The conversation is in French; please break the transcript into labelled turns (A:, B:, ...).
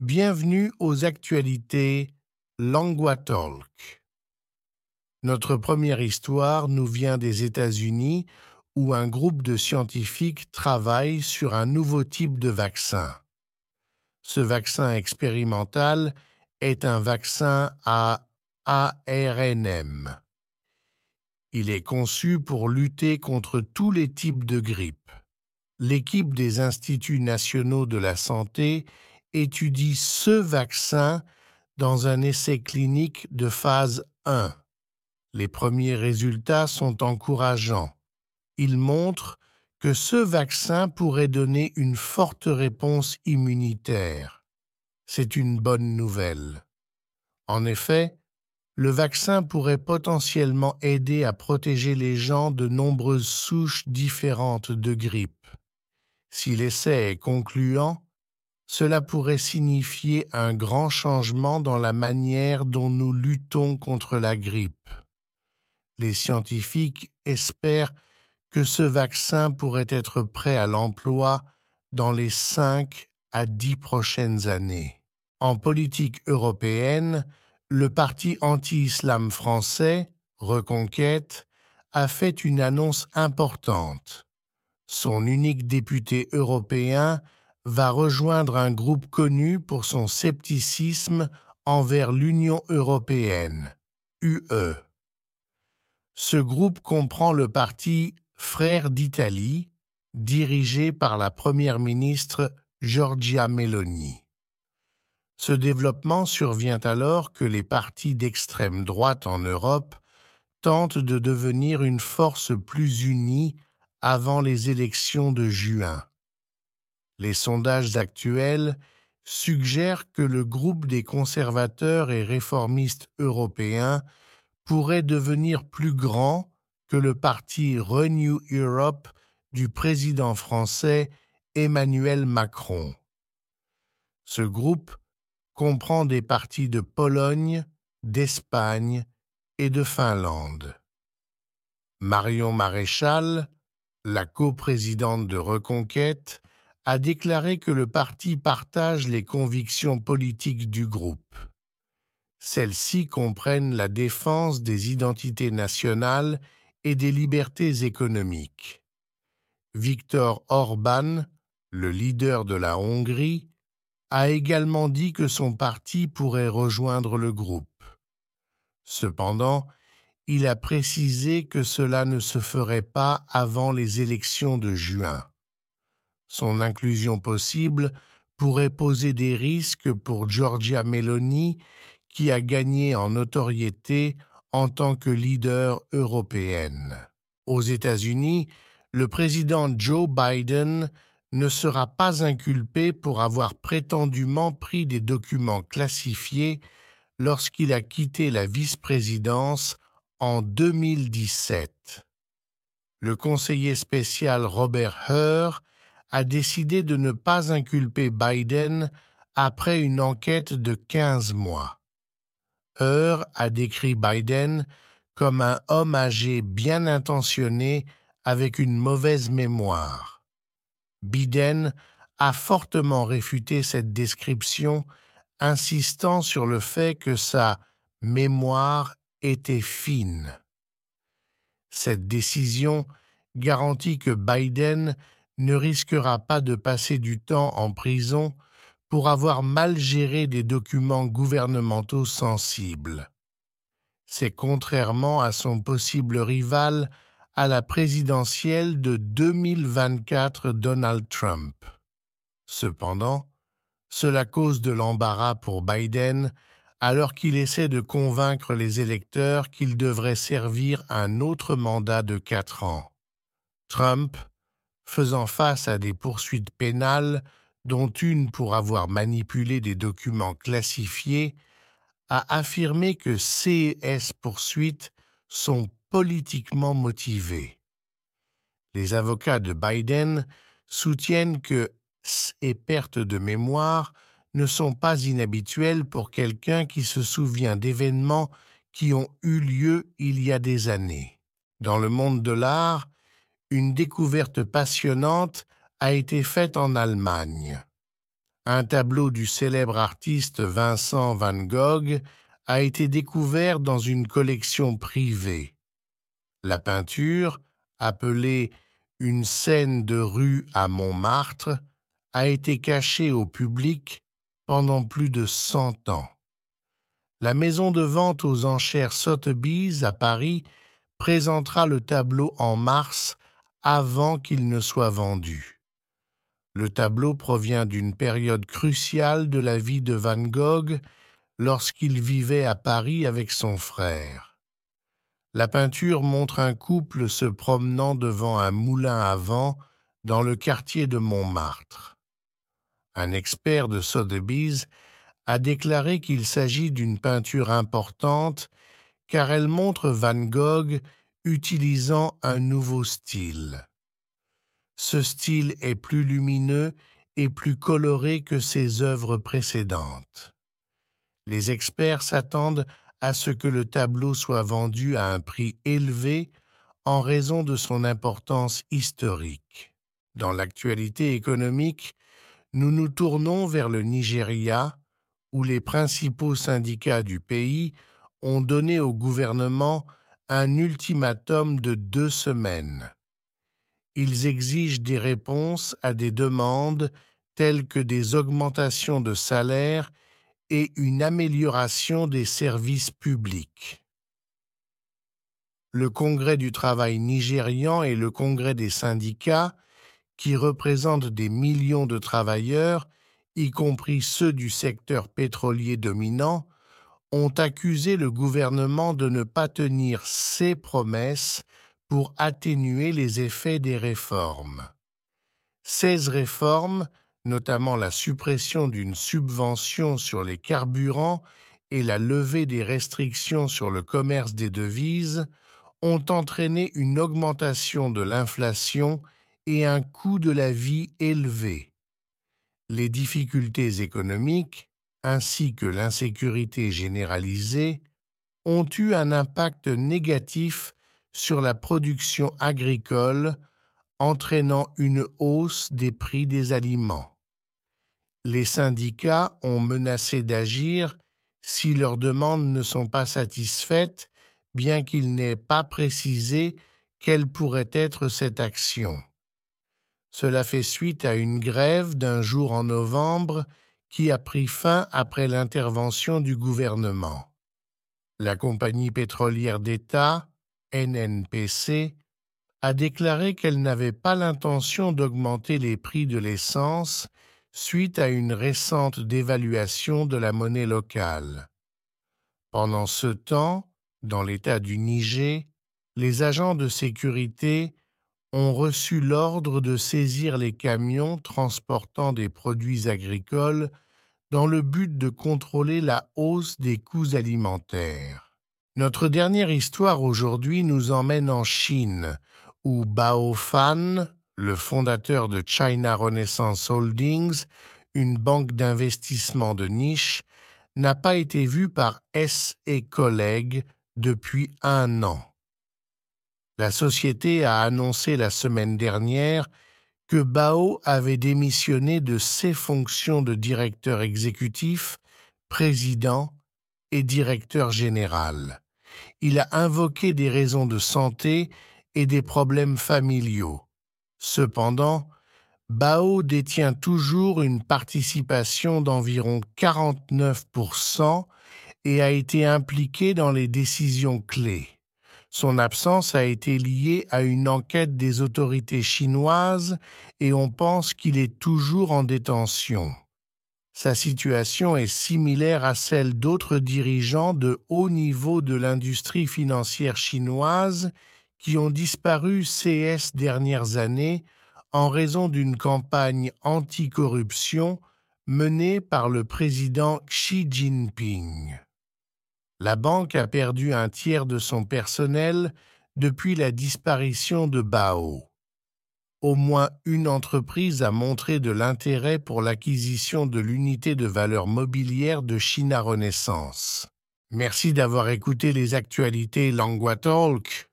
A: Bienvenue aux actualités Langua Talk. Notre première histoire nous vient des États-Unis où un groupe de scientifiques travaille sur un nouveau type de vaccin. Ce vaccin expérimental est un vaccin à ARNM. Il est conçu pour lutter contre tous les types de grippe. L'équipe des Instituts nationaux de la santé étudie ce vaccin dans un essai clinique de phase 1. Les premiers résultats sont encourageants. Ils montrent que ce vaccin pourrait donner une forte réponse immunitaire. C'est une bonne nouvelle. En effet, le vaccin pourrait potentiellement aider à protéger les gens de nombreuses souches différentes de grippe. Si l'essai est concluant, cela pourrait signifier un grand changement dans la manière dont nous luttons contre la grippe. Les scientifiques espèrent que ce vaccin pourrait être prêt à l'emploi dans les cinq à dix prochaines années. En politique européenne, le parti anti-islam français, Reconquête, a fait une annonce importante. Son unique député européen va rejoindre un groupe connu pour son scepticisme envers l'Union européenne, UE. Ce groupe comprend le parti Frères d'Italie, dirigé par la première ministre Giorgia Meloni. Ce développement survient alors que les partis d'extrême droite en Europe tentent de devenir une force plus unie avant les élections de juin. Les sondages actuels suggèrent que le groupe des conservateurs et réformistes européens pourrait devenir plus grand que le parti Renew Europe du président français Emmanuel Macron. Ce groupe comprend des partis de Pologne, d'Espagne et de Finlande. Marion Maréchal, la coprésidente de Reconquête, a déclaré que le parti partage les convictions politiques du groupe. Celles-ci comprennent la défense des identités nationales et des libertés économiques. Victor Orban, le leader de la Hongrie, a également dit que son parti pourrait rejoindre le groupe. Cependant, il a précisé que cela ne se ferait pas avant les élections de juin. Son inclusion possible pourrait poser des risques pour Giorgia Meloni, qui a gagné en notoriété en tant que leader européenne. Aux États-Unis, le président Joe Biden ne sera pas inculpé pour avoir prétendument pris des documents classifiés lorsqu'il a quitté la vice-présidence en 2017. Le conseiller spécial Robert Hur a décidé de ne pas inculper Biden après une enquête de 15 mois. Hur a décrit Biden comme un homme âgé bien intentionné avec une mauvaise mémoire. Biden a fortement réfuté cette description, insistant sur le fait que sa mémoire était fine. Cette décision garantit que Biden ne risquera pas de passer du temps en prison pour avoir mal géré des documents gouvernementaux sensibles. C'est contrairement à son possible rival à la présidentielle de 2024 Donald Trump. Cependant, cela cause de l'embarras pour Biden alors qu'il essaie de convaincre les électeurs qu'il devrait servir un autre mandat de quatre ans. Trump faisant face à des poursuites pénales, dont une pour avoir manipulé des documents classifiés, a affirmé que ces poursuites sont politiquement motivées. Les avocats de Biden soutiennent que ces pertes de mémoire ne sont pas inhabituelles pour quelqu'un qui se souvient d'événements qui ont eu lieu il y a des années. Dans le monde de l'art, une découverte passionnante a été faite en Allemagne. Un tableau du célèbre artiste Vincent van Gogh a été découvert dans une collection privée. La peinture, appelée Une scène de rue à Montmartre, a été cachée au public pendant plus de cent ans. La maison de vente aux enchères Sotheby's à Paris présentera le tableau en mars avant qu'il ne soit vendu. Le tableau provient d'une période cruciale de la vie de Van Gogh lorsqu'il vivait à Paris avec son frère. La peinture montre un couple se promenant devant un moulin à vent dans le quartier de Montmartre. Un expert de Sotheby's a déclaré qu'il s'agit d'une peinture importante car elle montre Van Gogh utilisant un nouveau style. Ce style est plus lumineux et plus coloré que ses œuvres précédentes. Les experts s'attendent à ce que le tableau soit vendu à un prix élevé en raison de son importance historique. Dans l'actualité économique, nous nous tournons vers le Nigeria, où les principaux syndicats du pays ont donné au gouvernement un ultimatum de deux semaines. Ils exigent des réponses à des demandes telles que des augmentations de salaire et une amélioration des services publics. Le Congrès du travail nigérian et le Congrès des syndicats, qui représentent des millions de travailleurs, y compris ceux du secteur pétrolier dominant, ont accusé le gouvernement de ne pas tenir ses promesses pour atténuer les effets des réformes. Ces réformes, notamment la suppression d'une subvention sur les carburants et la levée des restrictions sur le commerce des devises, ont entraîné une augmentation de l'inflation et un coût de la vie élevé. Les difficultés économiques, ainsi que l'insécurité généralisée, ont eu un impact négatif sur la production agricole, entraînant une hausse des prix des aliments. Les syndicats ont menacé d'agir si leurs demandes ne sont pas satisfaites, bien qu'il n'ait pas précisé quelle pourrait être cette action. Cela fait suite à une grève d'un jour en novembre qui a pris fin après l'intervention du gouvernement. La compagnie pétrolière d'État, NNPC, a déclaré qu'elle n'avait pas l'intention d'augmenter les prix de l'essence suite à une récente dévaluation de la monnaie locale. Pendant ce temps, dans l'État du Niger, les agents de sécurité ont reçu l'ordre de saisir les camions transportant des produits agricoles dans le but de contrôler la hausse des coûts alimentaires. Notre dernière histoire aujourd'hui nous emmène en Chine, où Bao Fan, le fondateur de China Renaissance Holdings, une banque d'investissement de niche, n'a pas été vu par S et collègues depuis un an. La société a annoncé la semaine dernière que Bao avait démissionné de ses fonctions de directeur exécutif, président et directeur général. Il a invoqué des raisons de santé et des problèmes familiaux. Cependant, Bao détient toujours une participation d'environ 49% et a été impliqué dans les décisions clés. Son absence a été liée à une enquête des autorités chinoises et on pense qu'il est toujours en détention. Sa situation est similaire à celle d'autres dirigeants de haut niveau de l'industrie financière chinoise qui ont disparu ces dernières années en raison d'une campagne anticorruption menée par le président Xi Jinping. La banque a perdu un tiers de son personnel depuis la disparition de Bao. Au moins une entreprise a montré de l'intérêt pour l'acquisition de l'unité de valeur mobilière de China Renaissance. Merci d'avoir écouté les actualités Talk.